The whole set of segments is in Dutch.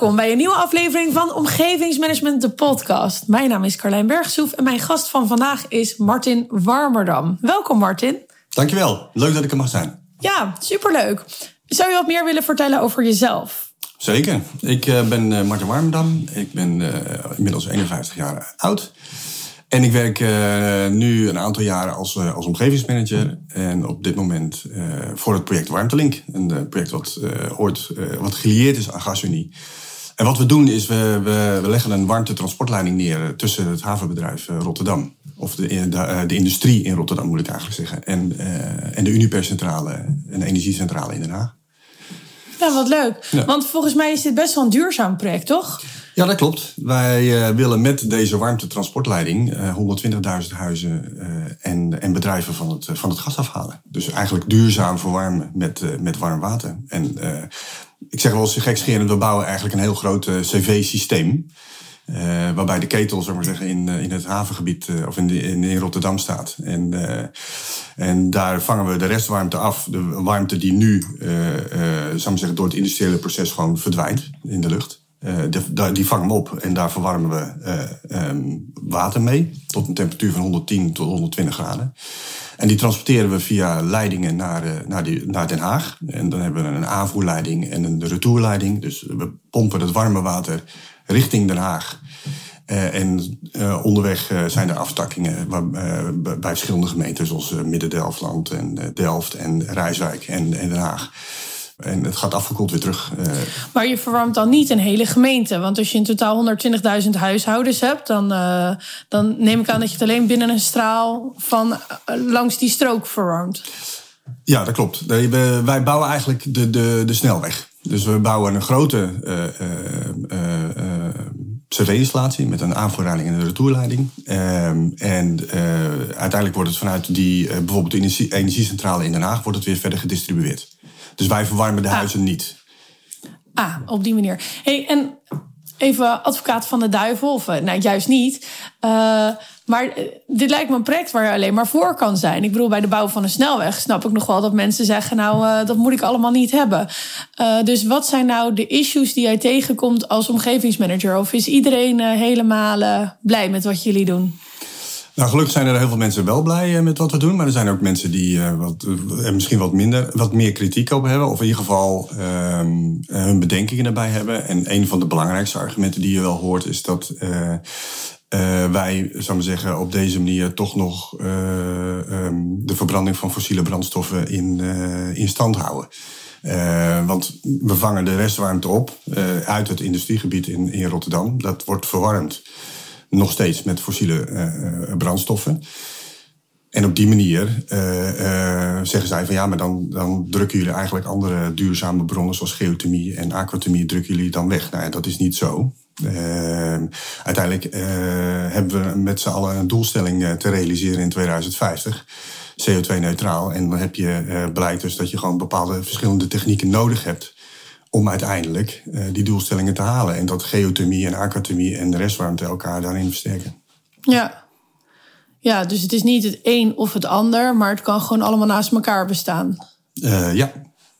Welkom bij een nieuwe aflevering van Omgevingsmanagement, de podcast. Mijn naam is Carlijn Bergsoef en mijn gast van vandaag is Martin Warmerdam. Welkom Martin. Dankjewel, leuk dat ik er mag zijn. Ja, superleuk. Zou je wat meer willen vertellen over jezelf? Zeker. Ik uh, ben uh, Martin Warmerdam. Ik ben uh, inmiddels 51 jaar oud. En ik werk nu een aantal jaren als, als omgevingsmanager. En op dit moment voor het project Warmtelink. Een project wat ooit wat gelieerd is aan GasUnie. En wat we doen is, we, we, we leggen een warmtetransportleiding neer tussen het havenbedrijf Rotterdam. Of de, de, de, industrie in Rotterdam moet ik eigenlijk zeggen. En, en de Unipercentrale en de energiecentrale in Den Haag. Ja, wat leuk. Want volgens mij is dit best wel een duurzaam project, toch? Ja, dat klopt. Wij uh, willen met deze warmtetransportleiding uh, 120.000 huizen uh, en, en bedrijven van het, van het gas afhalen. Dus eigenlijk duurzaam verwarmen met, met warm water. En ik zeg wel eens gekscherend, we bouwen eigenlijk een heel groot cv-systeem. Waarbij de ketel, zeg maar zeggen, in, in het havengebied of in, in, Rotterdam staat. En, en daar vangen we de restwarmte af. De warmte die nu, zou zeggen, door het industriële proces gewoon verdwijnt in de lucht. De, die vangen we op en daar verwarmen we um, water mee. Tot een temperatuur van 110 tot 120 graden. En die transporteren we via leidingen naar, naar, die, naar Den Haag. En dan hebben we een aanvoerleiding en een retourleiding. Dus we pompen het warme water richting Den Haag. En onderweg zijn er aftakkingen bij verschillende gemeenten, zoals Midden-Delftland en Delft en Rijswijk en, en, Den Haag. En het gaat afgekoeld weer terug. Maar je verwarmt dan niet een hele gemeente. Want als je in totaal 120.000 huishoudens hebt, dan, dan neem ik aan dat je het alleen binnen een straal van langs die strook verwarmt. Ja, dat klopt. Wij bouwen eigenlijk de, de, de snelweg. Dus we bouwen een grote cv-installatie met een aanvoerleiding en een retourleiding. Ehm, en uiteindelijk wordt het vanuit die, bijvoorbeeld de energiecentrale in Den Haag, wordt het weer verder gedistribueerd. Dus wij verwarmen de ah. huizen niet. Ah, op die manier. Hey, en even advocaat van de duivel, of nou juist niet. Maar eh, dit lijkt me een project waar je alleen maar voor kan zijn. Ik bedoel, bij de bouw van een snelweg snap ik nog wel dat mensen zeggen: Nou, uh, dat moet ik allemaal niet hebben. Uh, dus wat zijn nou de issues die jij tegenkomt als omgevingsmanager? Of is iedereen helemaal blij met wat jullie doen? Nou, gelukkig zijn er heel veel mensen wel blij met wat we doen. Maar er zijn ook mensen die wat, misschien wat minder, wat meer kritiek op hebben. Of in ieder geval ehm, hun bedenkingen erbij hebben. En een van de belangrijkste argumenten die je wel hoort, is dat wij, zou maar zeggen, op deze manier toch nog um, de verbranding van fossiele brandstoffen in, in stand houden. want we vangen de restwarmte op uit het industriegebied in, in Rotterdam. Dat wordt verwarmd nog steeds met fossiele brandstoffen. En op die manier zeggen zij van ja, maar dan, dan drukken jullie eigenlijk andere duurzame bronnen zoals geothermie en aquathermie drukken jullie dan weg. Nou ja, dat is niet zo. Uh, uiteindelijk hebben we met z'n allen een doelstelling te realiseren in 2050. CO2-neutraal. En dan heb je, blijkt dus dat je gewoon bepaalde verschillende technieken nodig hebt om uiteindelijk die doelstellingen te halen. En dat geothermie en aquathermie en de restwarmte elkaar daarin versterken. Ja. ja, dus het is niet het een of het ander, maar het kan gewoon allemaal naast elkaar bestaan. ja,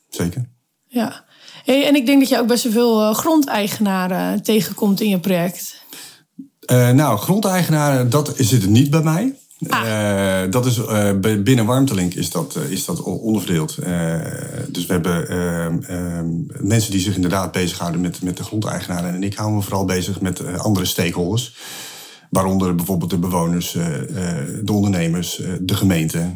zeker. Ja. Hey, en ik denk dat je ook best wel veel uh, grondeigenaren tegenkomt in je project. Uh, nou, grondeigenaren, dat zit het niet bij mij. Ah. Uh, dat is, binnen Warmtelink is dat, is dat onderverdeeld. dus we hebben ehm, mensen die zich inderdaad bezighouden met, met de grondeigenaren. En ik hou me vooral bezig met andere stakeholders. Waaronder bijvoorbeeld de bewoners, de ondernemers, de gemeente.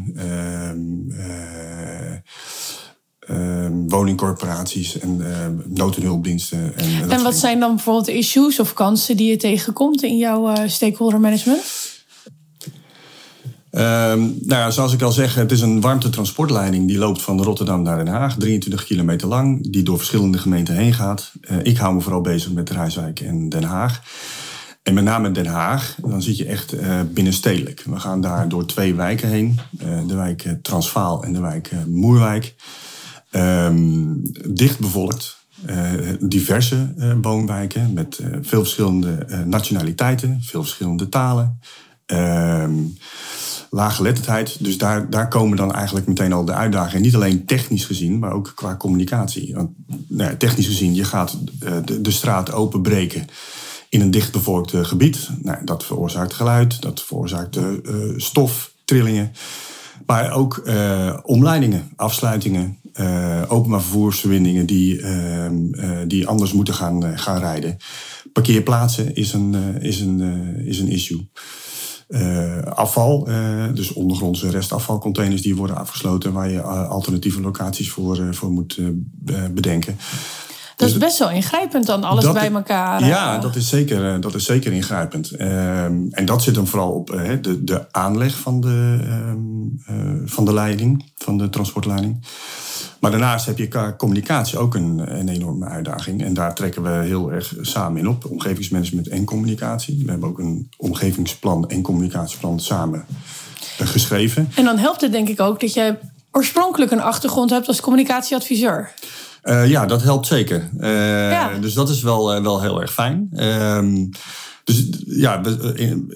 Ehm, woningcorporaties en uh, nood- en. En, wat zijn dan bijvoorbeeld issues of kansen die je tegenkomt in jouw stakeholder management? Ehm, nou ja, zoals ik al zeg, het is een warmtetransportleiding die loopt van Rotterdam naar Den Haag, 23 kilometer lang, die door verschillende gemeenten heen gaat. Eh, ik hou me vooral bezig met Rijswijk en Den Haag. En met name Den Haag, dan zit je echt uh, binnenstedelijk. We gaan daar door twee wijken heen, uh, de wijk Transvaal en de wijk Moerwijk. Um, dicht bevolkt. Diverse woonwijken met veel verschillende nationaliteiten, veel verschillende talen. Ehm, laaggeletterdheid. Dus daar, daar komen dan eigenlijk meteen al de uitdagingen. Niet alleen technisch gezien, maar ook qua communicatie. Nou technisch gezien, je gaat de, de straat openbreken in een dichtbevolkt gebied. Nou, dat veroorzaakt geluid, dat veroorzaakt uh, stof, trillingen. Maar ook omleidingen, afsluitingen, openbaar vervoersverbindingen die, ehm, die anders moeten gaan, gaan rijden. Parkeerplaatsen is een, is een, is een issue. Afval, dus ondergrondse restafvalcontainers die worden afgesloten, waar je alternatieve locaties voor, voor moet bedenken. Dat is dus best wel ingrijpend dan, alles bij elkaar. Ja, dat is zeker, dat is zeker ingrijpend. Ehm, en dat zit dan vooral op de, de aanleg van de, ehm, van de leiding, van de transportleiding. Maar daarnaast heb je qua communicatie ook een, een enorme uitdaging. En daar trekken we heel erg samen in op. Omgevingsmanagement en communicatie. We hebben ook een omgevingsplan en communicatieplan samen eh, geschreven. En dan helpt het denk ik ook dat je oorspronkelijk een achtergrond hebt als communicatieadviseur. Uh, ja, dat helpt zeker. Uh, ja. Dus dat is wel, uh, wel heel erg fijn. Ehm, dus ja,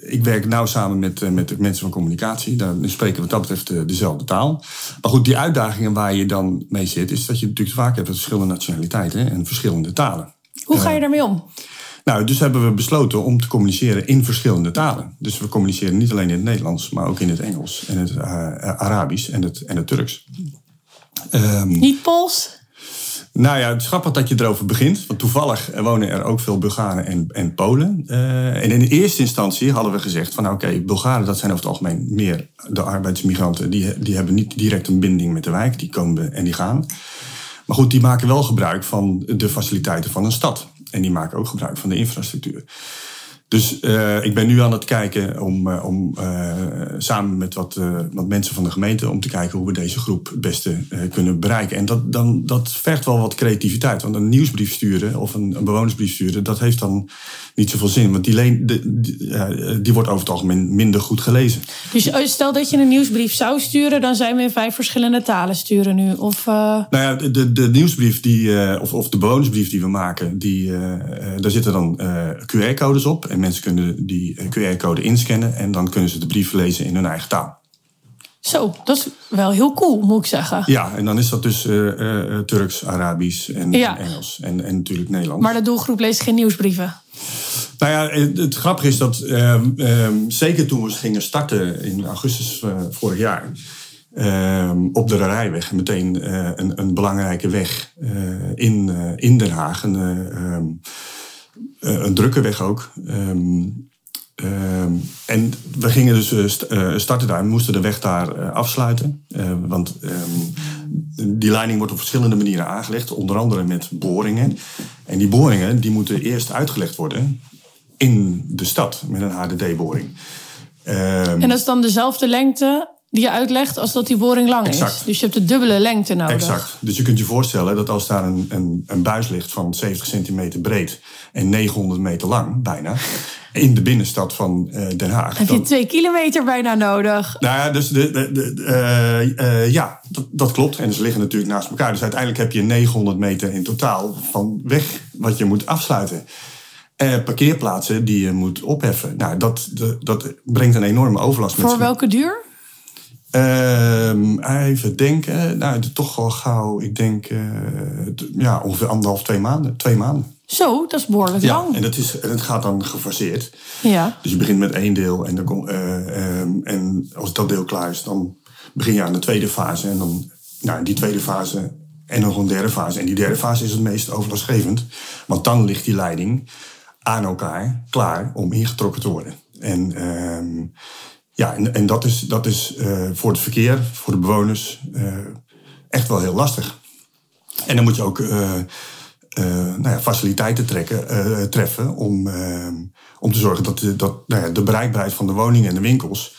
ik werk nauw samen met, met mensen van communicatie. Daar spreken we wat dat betreft dezelfde taal. Maar goed, die uitdagingen waar je dan mee zit, is dat je natuurlijk vaak hebt verschillende nationaliteiten en verschillende talen. Hoe ga je daarmee om? Nou, dus hebben we besloten om te communiceren in verschillende talen. Dus we communiceren niet alleen in het Nederlands, maar ook in het Engels en het Arabisch en het, en het Turks. Um, niet Pools? Nou ja, het is grappig dat je erover begint. Want toevallig wonen er ook veel Bulgaren en, en Polen. Uh, en in eerste instantie hadden we gezegd van... oké, okay, Bulgaren dat zijn over het algemeen meer de arbeidsmigranten. Die, die hebben niet direct een binding met de wijk. Die komen en die gaan. Maar goed, die maken wel gebruik van de faciliteiten van een stad. En die maken ook gebruik van de infrastructuur. Dus uh, ik ben nu aan het kijken om, uh, om uh, samen met wat, wat mensen van de gemeente om te kijken hoe we deze groep het beste kunnen bereiken. En dat, dan, dat vergt wel wat creativiteit. Want een nieuwsbrief sturen of een, een bewonersbrief sturen, dat heeft dan niet zoveel zin. Want die, leen, die, wordt over het algemeen minder goed gelezen. Dus stel dat je een nieuwsbrief zou sturen, dan zijn we in vijf verschillende talen sturen nu? Of, Nou ja, de, de nieuwsbrief die, of, of de bewonersbrief die we maken, die, daar zitten dan QR-codes op mensen kunnen die QR-code inscannen en dan kunnen ze de brief lezen in hun eigen taal. Zo, dat is wel heel cool, moet ik zeggen. Ja, en dan is dat dus uh, Turks, Arabisch en, Engels en, en natuurlijk Nederlands. Maar de doelgroep leest geen nieuwsbrieven? Nou ja, het, het grappige is dat uh, zeker toen we gingen starten in augustus vorig jaar... Ehm, op de Rijweg, meteen een, een, belangrijke weg in, in Den Haag... Een, eh, een drukke weg ook. Ehm, ehm, en we gingen dus uh, starten daar. Moesten de weg daar afsluiten. want ehm, die leiding wordt op verschillende manieren aangelegd. Onder andere met boringen. En die boringen die moeten eerst uitgelegd worden in de stad met een HDD-boring. en dat is dan dezelfde lengte die je uitlegt als dat die boring lang exact. is. Dus je hebt de dubbele lengte nodig. Exact. Dus je kunt je voorstellen dat als daar een, een, een buis ligt van 70 centimeter breed en 900 meter lang, bijna, in de binnenstad van uh, Den Haag. Heb je twee kilometer bijna nodig? Nou ja, dus de, de, de uh, uh, ja dat, dat, klopt. En ze liggen natuurlijk naast elkaar. Dus uiteindelijk heb je 900 meter in totaal van weg wat je moet afsluiten. parkeerplaatsen die je moet opheffen. Nou, dat, dat brengt een enorme overlast met Voor welke duur? Uh, even denken. Nou, toch wel gauw. Ik denk uh, ja, ongeveer anderhalf, twee maanden. Twee maanden. Zo, dat is behoorlijk ja, lang. En het, is, het gaat dan gefaseerd. Ja. Dus je begint met één deel. En, dan kom, uh, en als dat deel klaar is, dan begin je aan de tweede fase. En dan nou, die tweede fase en nog een derde fase. En die derde fase is het meest overlastgevend. Want dan ligt die leiding aan elkaar klaar om ingetrokken te worden. En ehm, ja, en, en dat is, dat is uh, voor het verkeer, voor de bewoners, uh, echt wel heel lastig. En dan moet je ook uh, nou ja, faciliteiten trekken, treffen om, om te zorgen dat, de, dat nou ja, de bereikbaarheid van de woningen en de winkels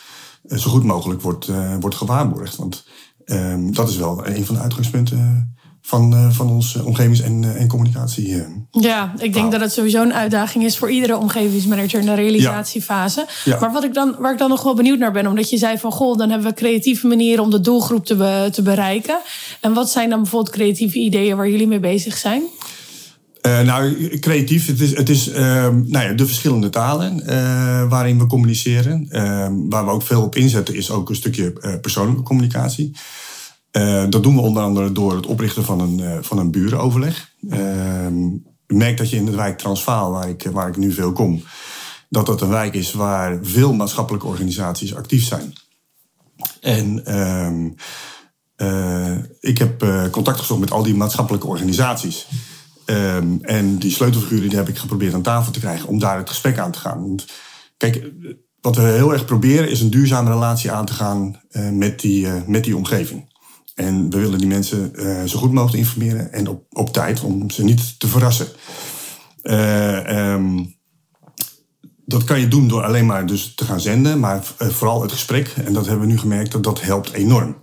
zo goed mogelijk wordt, wordt gewaarborgd. Want ehm, dat is wel een van de uitgangspunten van, uh, van onze omgevings- en, uh, en communicatie. Uh, ja, ik denk dat het sowieso een uitdaging is voor iedere omgevingsmanager in de realisatiefase. Ja. Maar wat ik dan, waar ik dan nog wel benieuwd naar ben, omdat je zei van goh, dan hebben we creatieve manieren om de doelgroep te, be, te bereiken. En wat zijn dan bijvoorbeeld creatieve ideeën waar jullie mee bezig zijn? Uh, nou, creatief. Het is, het is uh, nou ja, de verschillende talen uh, waarin we communiceren. Ehm, waar we ook veel op inzetten is ook een stukje eh, persoonlijke communicatie. Dat doen we onder andere door het oprichten van een, van een burenoverleg. Ehm, ik merk dat je in de wijk Transvaal, waar ik, waar ik nu veel kom, dat dat een wijk is waar veel maatschappelijke organisaties actief zijn. En ehm, ik heb contact gezocht met al die maatschappelijke organisaties. Ehm, en die sleutelfiguren die heb ik geprobeerd aan tafel te krijgen om daar het gesprek aan te gaan. Kijk, wat we heel erg proberen is een duurzame relatie aan te gaan met, die, met die omgeving. En we willen die mensen uh, zo goed mogelijk informeren en op, op tijd om ze niet te verrassen. Um, dat kan je doen door alleen maar dus te gaan zenden, maar vooral het gesprek. En dat hebben we nu gemerkt dat dat helpt enorm.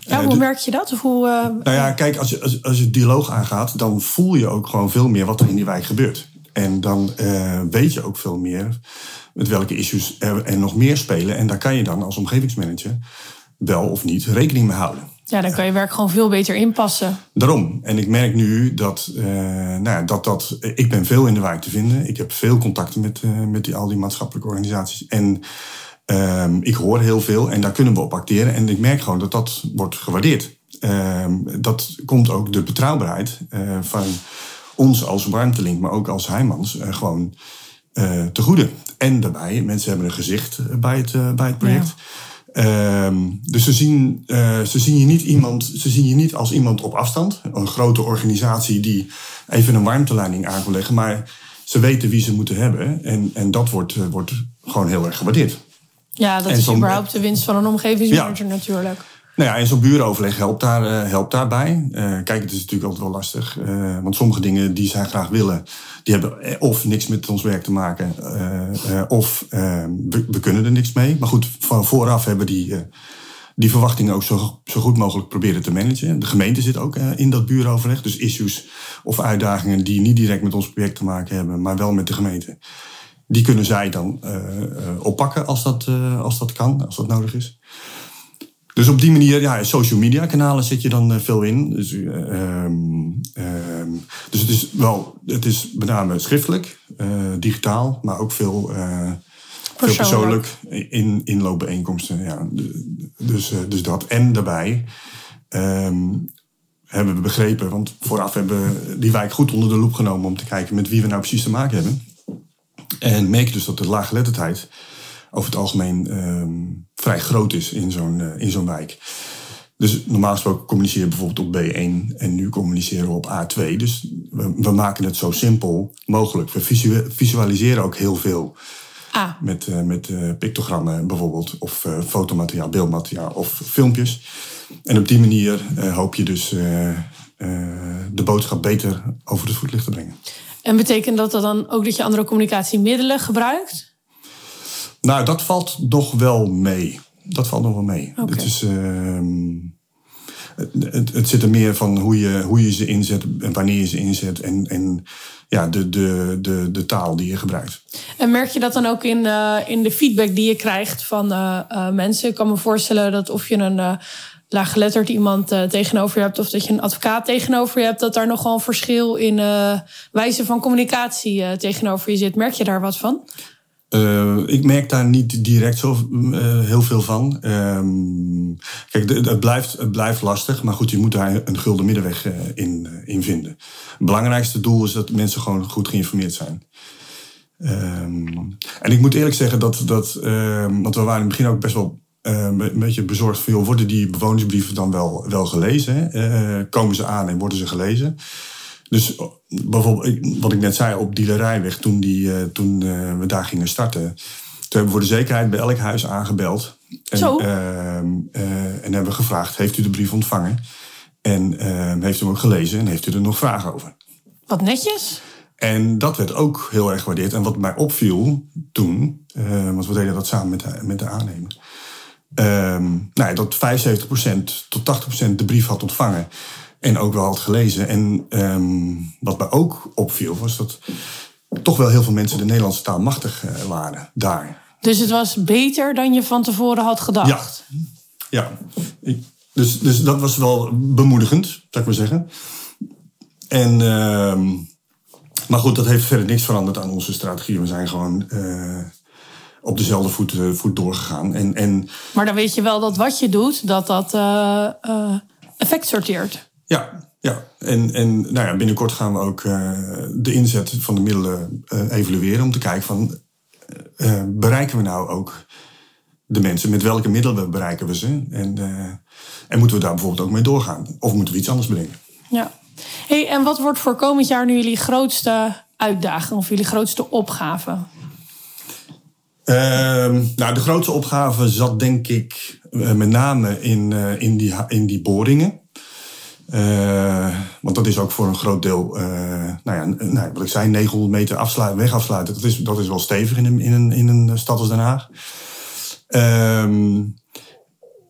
Ja, hoe merk je dat? Of hoe, uh... Nou ja, kijk, als je, als, als je dialoog aangaat, dan voel je ook gewoon veel meer wat er in die wijk gebeurt. En dan uh, weet je ook veel meer met welke issues er, er nog meer spelen. En daar kan je dan als omgevingsmanager wel of niet rekening mee houden. Ja, dan kan je werk gewoon veel beter inpassen. Daarom. En ik merk nu dat, uh, nou ja, dat, dat ik ben veel in de wijk te vinden. Ik heb veel contacten met, uh, met die, al die maatschappelijke organisaties. En Um, ik hoor heel veel en daar kunnen we op acteren. En ik merk gewoon dat dat wordt gewaardeerd. Um, dat komt ook de betrouwbaarheid uh, van ons als warmtelink, maar ook als Heijmans, gewoon te goede. En daarbij, mensen hebben een gezicht bij het, bij het project. Ja. Um, dus ze zien, ze, zien je niet iemand, ze zien je niet als iemand op afstand. Een grote organisatie die even een warmteleiding aan wil leggen. Maar ze weten wie ze moeten hebben. En, en dat wordt, wordt gewoon heel erg gewaardeerd. Ja, dat is überhaupt de winst van een omgevingsmanager natuurlijk. Nou ja, en zo'n buurenoverleg helpt, daar, uh, helpt daarbij. Uh, kijk, het is natuurlijk altijd wel lastig. Uh, want sommige dingen die zij graag willen, die hebben of niks met ons werk te maken, of we, we, kunnen er niks mee. Maar goed, van vooraf hebben die, die verwachtingen ook zo, zo goed mogelijk proberen te managen. De gemeente zit ook in dat buurenoverleg. Dus issues of uitdagingen die niet direct met ons project te maken hebben, maar wel met de gemeente die kunnen zij dan oppakken als dat, als dat kan, als dat nodig is. Dus op die manier, ja, social media kanalen zit je dan veel in. Dus, um, um, dus het is wel, het is met name schriftelijk, digitaal, maar ook veel, veel persoonlijk in inloopbijeenkomsten. Ja, dus, dus dat. En daarbij um, hebben we begrepen, want vooraf hebben we die wijk goed onder de loep genomen om te kijken met wie we nou precies te maken hebben. En merk dus dat de laaggeletterdheid over het algemeen um, vrij groot is in zo'n uh, in zo'n wijk. Dus normaal gesproken communiceren we bijvoorbeeld op B1 en nu communiceren we op A2. Dus we, we maken het zo simpel mogelijk. We visualiseren ook heel veel. Ah. Met, uh, met uh, pictogrammen bijvoorbeeld, of uh, fotomateriaal, beeldmateriaal of filmpjes. En op die manier hoop je dus de boodschap beter over het voetlicht te brengen. En betekent dat dan ook dat je andere communicatiemiddelen gebruikt? Nou, dat valt nog wel mee. Dat valt nog wel mee. Okay. Het, is, uh, het, het, zit er meer van hoe je, hoe je ze inzet en wanneer je ze inzet. En, en ja, de, de, de, de taal die je gebruikt. En merk je dat dan ook in, uh, in de feedback die je krijgt van uh, mensen? Ik kan me voorstellen dat of je een laaggeletterd iemand uh, tegenover je hebt of dat je een advocaat tegenover je hebt, dat daar nogal een verschil in uh, wijze van communicatie uh, tegenover je zit. Merk je daar wat van? Ik merk daar niet direct zo heel veel van. Um, kijk, het blijft, het blijft lastig, maar goed, je moet daar een gulden middenweg in, in vinden. Het belangrijkste doel is dat mensen gewoon goed geïnformeerd zijn. Um, en ik moet eerlijk zeggen dat, dat um, want we waren in het begin ook best wel een beetje bezorgd van, worden die bewonersbrieven dan wel, wel gelezen? Komen ze aan en worden ze gelezen? Dus bijvoorbeeld, wat ik net zei, op Dielerijweg, toen, die, uh, toen we daar gingen starten, toen hebben we voor de zekerheid bij elk huis aangebeld. En, Zo. Ehm, en hebben we gevraagd, heeft u de brief ontvangen? En ehm, heeft u hem ook gelezen en heeft u er nog vragen over? Wat netjes. En dat werd ook heel erg gewaardeerd. En wat mij opviel toen, want we deden dat samen met de, met de aannemer um, nou ja, dat 75% tot 80% de brief had ontvangen. En ook wel had gelezen. En um, wat mij ook opviel was dat toch wel heel veel mensen de Nederlandse taal machtig uh, waren daar. Dus het was beter dan je van tevoren had gedacht? Ja, ja. dus, dus dat was wel bemoedigend, zou ik maar zeggen. En, um, Maar goed, dat heeft verder niks veranderd aan onze strategie. We zijn gewoon uh, op dezelfde voet, uh, voet doorgegaan. En, en, maar dan weet je wel dat wat je doet, dat dat effect sorteert. Ja, ja. En, en nou ja, binnenkort gaan we ook de inzet van de middelen evalueren. Om te kijken van, bereiken we nou ook de mensen? Met welke middelen bereiken we ze? En, en moeten we daar bijvoorbeeld ook mee doorgaan? Of moeten we iets anders bedenken? Ja. Hey, en wat wordt voor komend jaar nu jullie grootste uitdaging of jullie grootste opgave? Uh, nou, de grootste opgave zat denk ik uh, met name in, uh, in, die, in die boringen. Uh, want dat is ook voor een groot deel, nou ja, nou, wat ik zei, 900 meter afsluiten, weg afsluiten. Dat is, dat is wel stevig in een, in een, in een stad als Den Haag. Um,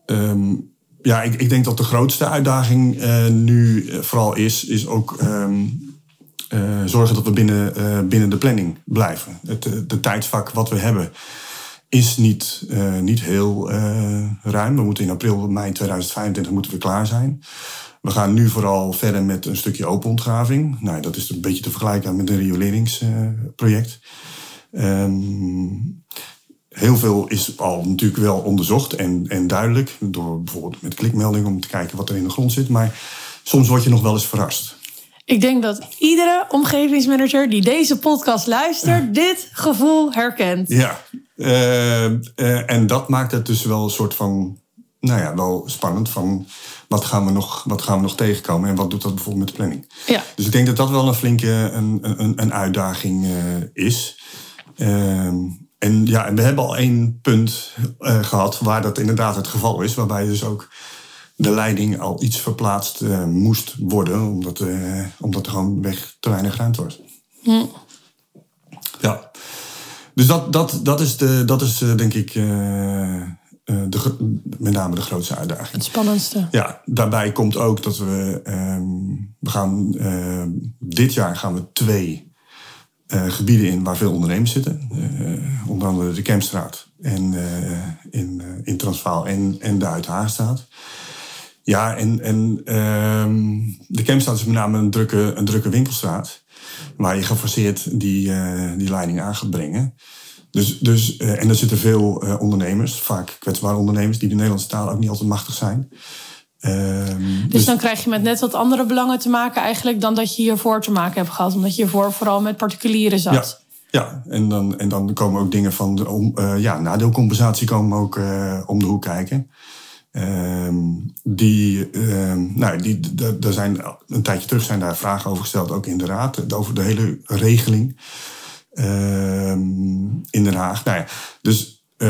um, ja, ik, ik denk dat de grootste uitdaging nu vooral is, is ook uh, zorgen dat we binnen, binnen de planning blijven. Het de tijdsvak wat we hebben is niet, niet heel ruim. We moeten in april, mei 2025 moeten we klaar zijn. We gaan nu vooral verder met een stukje open ontgraving. Nou, dat is een beetje te vergelijken met een rioleringsproject. Um, Heel veel is al natuurlijk wel onderzocht en, en duidelijk. Door bijvoorbeeld met klikmeldingen om te kijken wat er in de grond zit. Maar soms word je nog wel eens verrast. Ik denk dat iedere omgevingsmanager die deze podcast luistert, dit gevoel herkent. Ja, uh, uh, en dat maakt het dus wel een soort van, nou ja, wel spannend. Van wat gaan we nog, wat gaan we nog tegenkomen en wat doet dat bijvoorbeeld met de planning? Ja. Dus ik denk dat dat wel een flinke een, een, een uitdaging uh, is. Ehm, en ja, en we hebben al één punt gehad waar dat inderdaad het geval is. Waarbij dus ook de leiding al iets verplaatst uh, moest worden. Omdat, uh, omdat er gewoon weg te weinig ruimte was. Hm. Ja. Dus dat, dat, dat is, de, dat is denk ik de, met name de grootste uitdaging. Het spannendste. Ja, daarbij komt ook dat we... Um, we gaan, dit jaar gaan we twee gebieden in waar veel ondernemers zitten. Onder andere de Kempstraat en in, in Transvaal en, en de Uithaagstraat. Ja, en, en ehm, de Kempstraat is met name een drukke, een drukke winkelstraat. Waar je geforceerd die, die leiding aan gaat brengen. Dus, dus, en er zitten veel ondernemers, vaak kwetsbare ondernemers, die de Nederlandse taal ook niet altijd machtig zijn. Um, dus, dus, dan krijg je met net wat andere belangen te maken eigenlijk dan dat je hiervoor te maken hebt gehad. Omdat je hiervoor vooral met particulieren zat. Ja, ja. En, dan, en dan komen ook dingen van de, om, ja, nadeelcompensatie komen ook om de hoek kijken. Um, die, um, nou, die, daar zijn een tijdje terug zijn daar vragen over gesteld, ook in de raad, over de hele regeling in Den Haag. Nou ja, dus uh,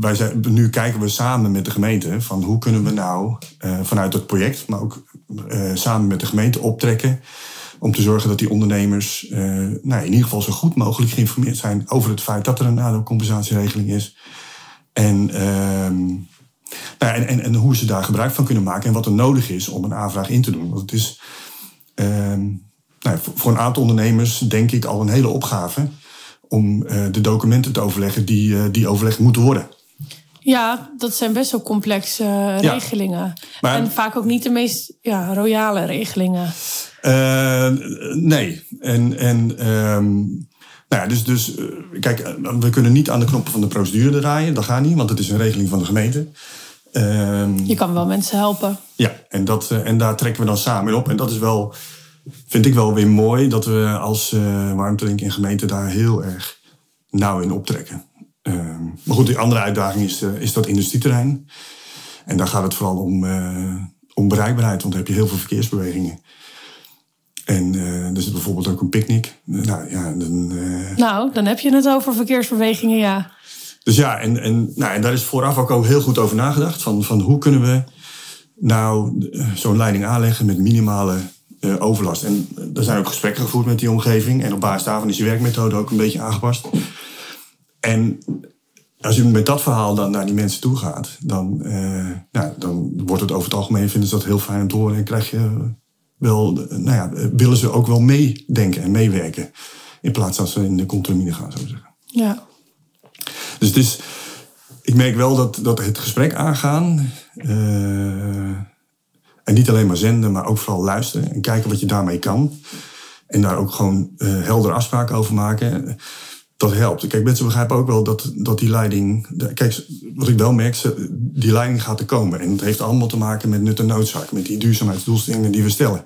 wij zijn, nu kijken we samen met de gemeente van hoe kunnen we nou uh, vanuit het project, maar ook uh, samen met de gemeente optrekken. Om te zorgen dat die ondernemers nou, in ieder geval zo goed mogelijk geïnformeerd zijn over het feit dat er een nadeelcompensatieregeling is. En, ehm, nou, en, en, en, hoe ze daar gebruik van kunnen maken en wat er nodig is om een aanvraag in te doen. Want het is ehm, nou, voor een aantal ondernemers denk ik al een hele opgave om uh, de documenten te overleggen die, uh, die overlegd moeten worden. Ja, dat zijn best wel complexe uh, ja. regelingen. Maar, en vaak ook niet de meest ja, royale regelingen. nee. En, en um, nou ja, dus, dus kijk, we kunnen niet aan de knoppen van de procedure draaien. Dat gaat niet, want het is een regeling van de gemeente. Um, Je kan wel mensen helpen. Ja, en, dat, en daar trekken we dan samen op. En dat is wel vind ik wel weer mooi dat we als uh, warmtelink en gemeente daar heel erg nauw in optrekken. Uh, maar goed, die andere uitdaging is, uh, is dat industrieterrein. En daar gaat het vooral om, uh, om bereikbaarheid, want dan heb je heel veel verkeersbewegingen. En er zit bijvoorbeeld ook een picknick. nou, ja, dan, nou, dan heb je het over verkeersbewegingen, ja. Dus ja, en, en, nou, en daar is vooraf ook, ook heel goed over nagedacht. Van, van hoe kunnen we nou zo'n leiding aanleggen met minimale uh, overlast. En er zijn ook gesprekken gevoerd met die omgeving. En op basis daarvan is die werkmethode ook een beetje aangepast. En als je met dat verhaal dan naar die mensen toe gaat, dan, uh, nou, dan wordt het over het algemeen, vinden ze dat heel fijn om te horen. En krijg je wel, nou ja, willen ze ook wel meedenken en meewerken. In plaats van ze in de contromine gaan, zo zeggen. Ja. Dus het is, ik merk wel dat, dat het gesprek aangaan. Uh, en niet alleen maar zenden, maar ook vooral luisteren en kijken wat je daarmee kan. En daar ook gewoon uh, helder afspraken over maken. Dat helpt. Kijk, mensen begrijpen ook wel dat, dat die leiding. Kijk, wat ik wel merk, die leiding gaat er komen. En het heeft allemaal te maken met nut en noodzaak. Met die duurzaamheidsdoelstellingen die we stellen.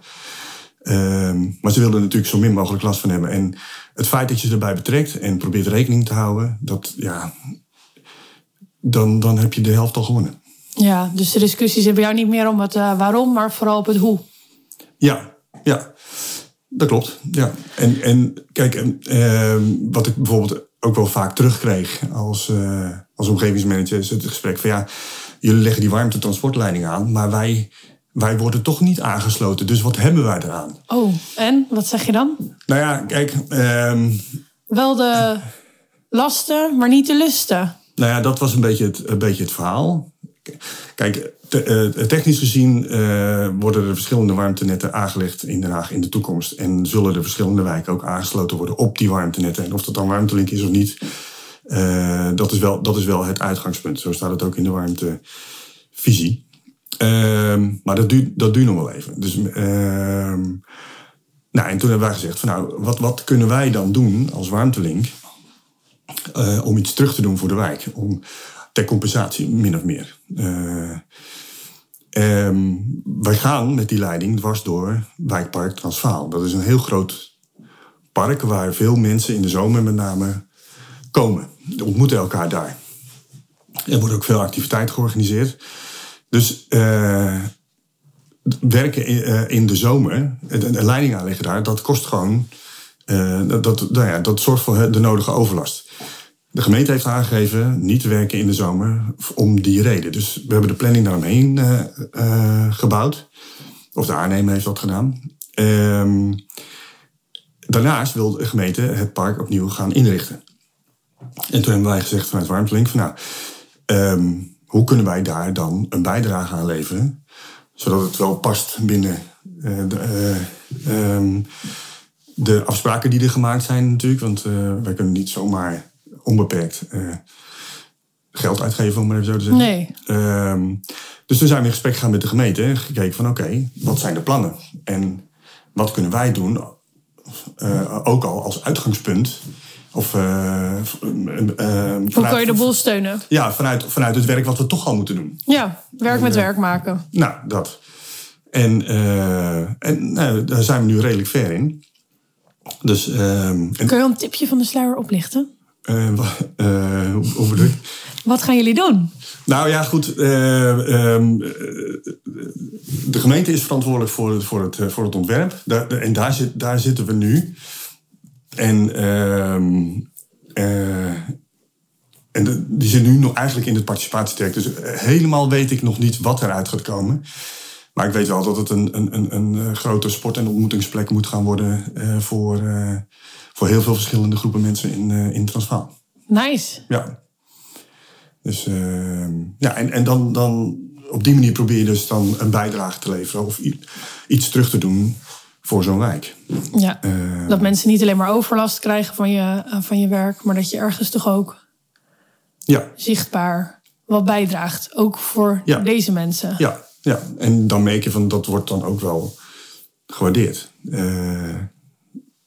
Ehm, maar ze wilden natuurlijk zo min mogelijk last van hebben. En het feit dat je ze erbij betrekt en probeert rekening te houden, dat, ja, dan, dan heb je de helft al gewonnen. Ja, dus de discussies hebben jou niet meer om het uh, waarom, maar vooral op het hoe. Ja, ja. Dat klopt, ja. En, en kijk, uh, wat ik bijvoorbeeld ook wel vaak terugkreeg als, uh, als omgevingsmanager... is het gesprek van ja, jullie leggen die warmtetransportleiding aan... maar wij, wij worden toch niet aangesloten, dus wat hebben wij eraan? Oh, en? Wat zeg je dan? Nou ja, kijk... Uh, wel de lasten, maar niet de lusten. Nou ja, dat was een beetje het, een beetje het verhaal. Kijk, te, uh, technisch gezien uh, worden er verschillende warmtenetten aangelegd in Den Haag in de toekomst. En zullen er verschillende wijken ook aangesloten worden op die warmtenetten. En of dat dan warmtelink is of niet, uh, dat, is wel, dat is wel het uitgangspunt. Zo staat het ook in de warmtevisie. Ehm, maar dat duurt, dat duurt nog wel even. Dus, ehm, nou, en toen hebben wij gezegd: van nou, wat, wat kunnen wij dan doen als warmtelink om iets terug te doen voor de wijk? Om, ter compensatie, min of meer. Uh, wij gaan met die leiding dwars door wijkpark Transvaal. Dat is een heel groot park waar veel mensen in de zomer met name komen. Die ontmoeten elkaar daar. Er wordt ook veel activiteit georganiseerd. Dus uh, werken in, uh, in, de zomer, een leiding aanleggen daar, dat kost gewoon. dat, nou ja, dat zorgt voor de nodige overlast. De gemeente heeft aangegeven niet te werken in de zomer om die reden. Dus we hebben de planning daaromheen uh, uh, gebouwd. Of de aannemer heeft dat gedaan. Um, daarnaast wil de gemeente het park opnieuw gaan inrichten. En toen hebben wij gezegd vanuit Warmtelink van nou, um, hoe kunnen wij daar dan een bijdrage aan leveren? Zodat het wel past binnen uh, de, um, de afspraken die er gemaakt zijn natuurlijk. Want wij kunnen niet zomaar onbeperkt uh, geld uitgeven, om maar even zo te zeggen. Nee. Um, dus toen zijn we in gesprek gegaan met de gemeente en gekeken van oké, okay, wat zijn de plannen? En wat kunnen wij doen, uh, ook al als uitgangspunt? Of, uh, Hoe kan je de boel steunen? Ja, vanuit, vanuit het werk wat we toch al moeten doen. Ja, werk met werk maken. Nou, dat. En, en nou, daar zijn we nu redelijk ver in. Dus, um, Kun je een tipje van de sluier oplichten? Hoe bedoel je? Wat gaan jullie doen? Nou ja, goed. Uh, um, de gemeente is verantwoordelijk voor het, voor het, voor het ontwerp. Daar, en daar, zit, daar zitten we nu. En, ehm, en de, die zit nu nog eigenlijk in het participatietraject. Dus helemaal weet ik nog niet wat eruit gaat komen. Maar ik weet wel dat het een, een, een, een grote sport- en ontmoetingsplek moet gaan worden voor voor heel veel verschillende groepen mensen in, uh, in Transvaal. Nice. Ja. Dus uh, ja, en, en dan, dan op die manier probeer je dus dan een bijdrage te leveren of iets terug te doen voor zo'n wijk. Ja, uh, dat mensen niet alleen maar overlast krijgen van je, van je werk, maar dat je ergens toch ook ja. zichtbaar wat bijdraagt, ook voor ja. deze mensen. Ja, ja, en dan merk je van dat wordt dan ook wel gewaardeerd. Uh,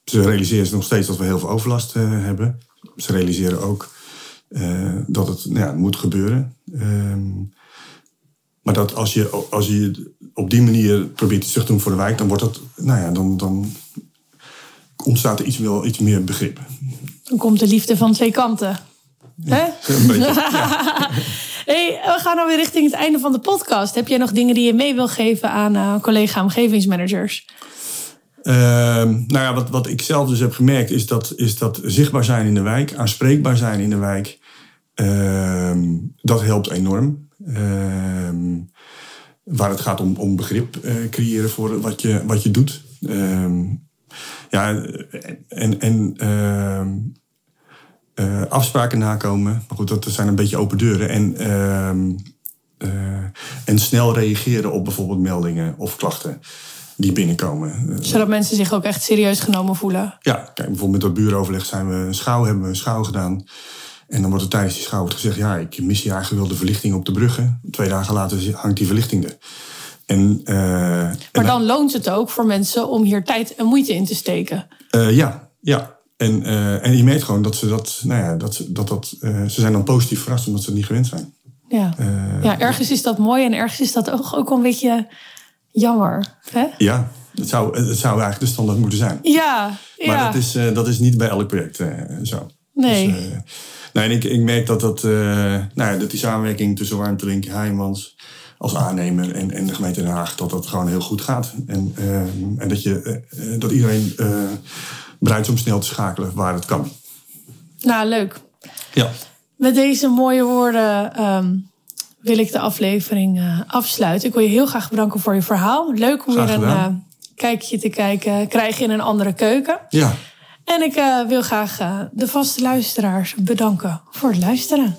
ze realiseren nog steeds dat we heel veel overlast uh, hebben. Ze realiseren ook uh, dat het, nou ja, moet gebeuren. Um, maar dat als je, als je op die manier probeert iets terug te doen voor de wijk, dan wordt dat, nou ja, dan, dan ontstaat er iets, wel, iets meer begrip. Dan komt de liefde van twee kanten. Ja, Hè? Een beetje, ja. Hey, we gaan alweer richting het einde van de podcast. Heb jij nog dingen die je mee wil geven aan uh, collega omgevingsmanagers? Uh, nou ja, wat, wat ik zelf dus heb gemerkt is dat, is dat zichtbaar zijn in de wijk, aanspreekbaar zijn in de wijk, uh, dat helpt enorm. Uh, waar het gaat om, om begrip uh, creëren voor wat je, wat je doet. ja, en, en uh, afspraken nakomen. Maar goed, dat zijn een beetje open deuren. En, en snel reageren op bijvoorbeeld meldingen of klachten die binnenkomen. Zodat mensen zich ook echt serieus genomen voelen. Ja, kijk, bijvoorbeeld met dat buuroverleg zijn we een schouw, hebben we een schouw gedaan. En dan wordt er tijdens die schouw gezegd, ja, ik mis hier eigenlijk wel de verlichting op de bruggen. Twee dagen later hangt die verlichting er. En, uh, maar dan loont het ook voor mensen om hier tijd en moeite in te steken. Uh, ja, ja. En, uh, en je merkt gewoon dat ze dat, nou ja, dat, dat, dat ze zijn dan positief verrast omdat ze het niet gewend zijn. Ja. ja, ergens is dat mooi en ergens is dat ook, ook een beetje jammer. Hè? Ja, het zou, het zou eigenlijk de standaard moeten zijn. Ja, maar ja. dat, is, dat is niet bij elk project zo. Nee. Dus, nou, en ik, ik merk dat, dat, nou ja, dat die samenwerking tussen Warmtelink, Heijmans als aannemer en, en de gemeente Den Haag, dat dat gewoon heel goed gaat. En, uh, en dat, je, dat iedereen bereid is om snel te schakelen waar het kan. Nou, leuk. Ja. Met deze mooie woorden um, wil ik de aflevering afsluiten. Ik wil je heel graag bedanken voor je verhaal. Leuk om weer een kijkje te kijken, krijgen in een andere keuken. Ja. En ik wil graag de vaste luisteraars bedanken voor het luisteren.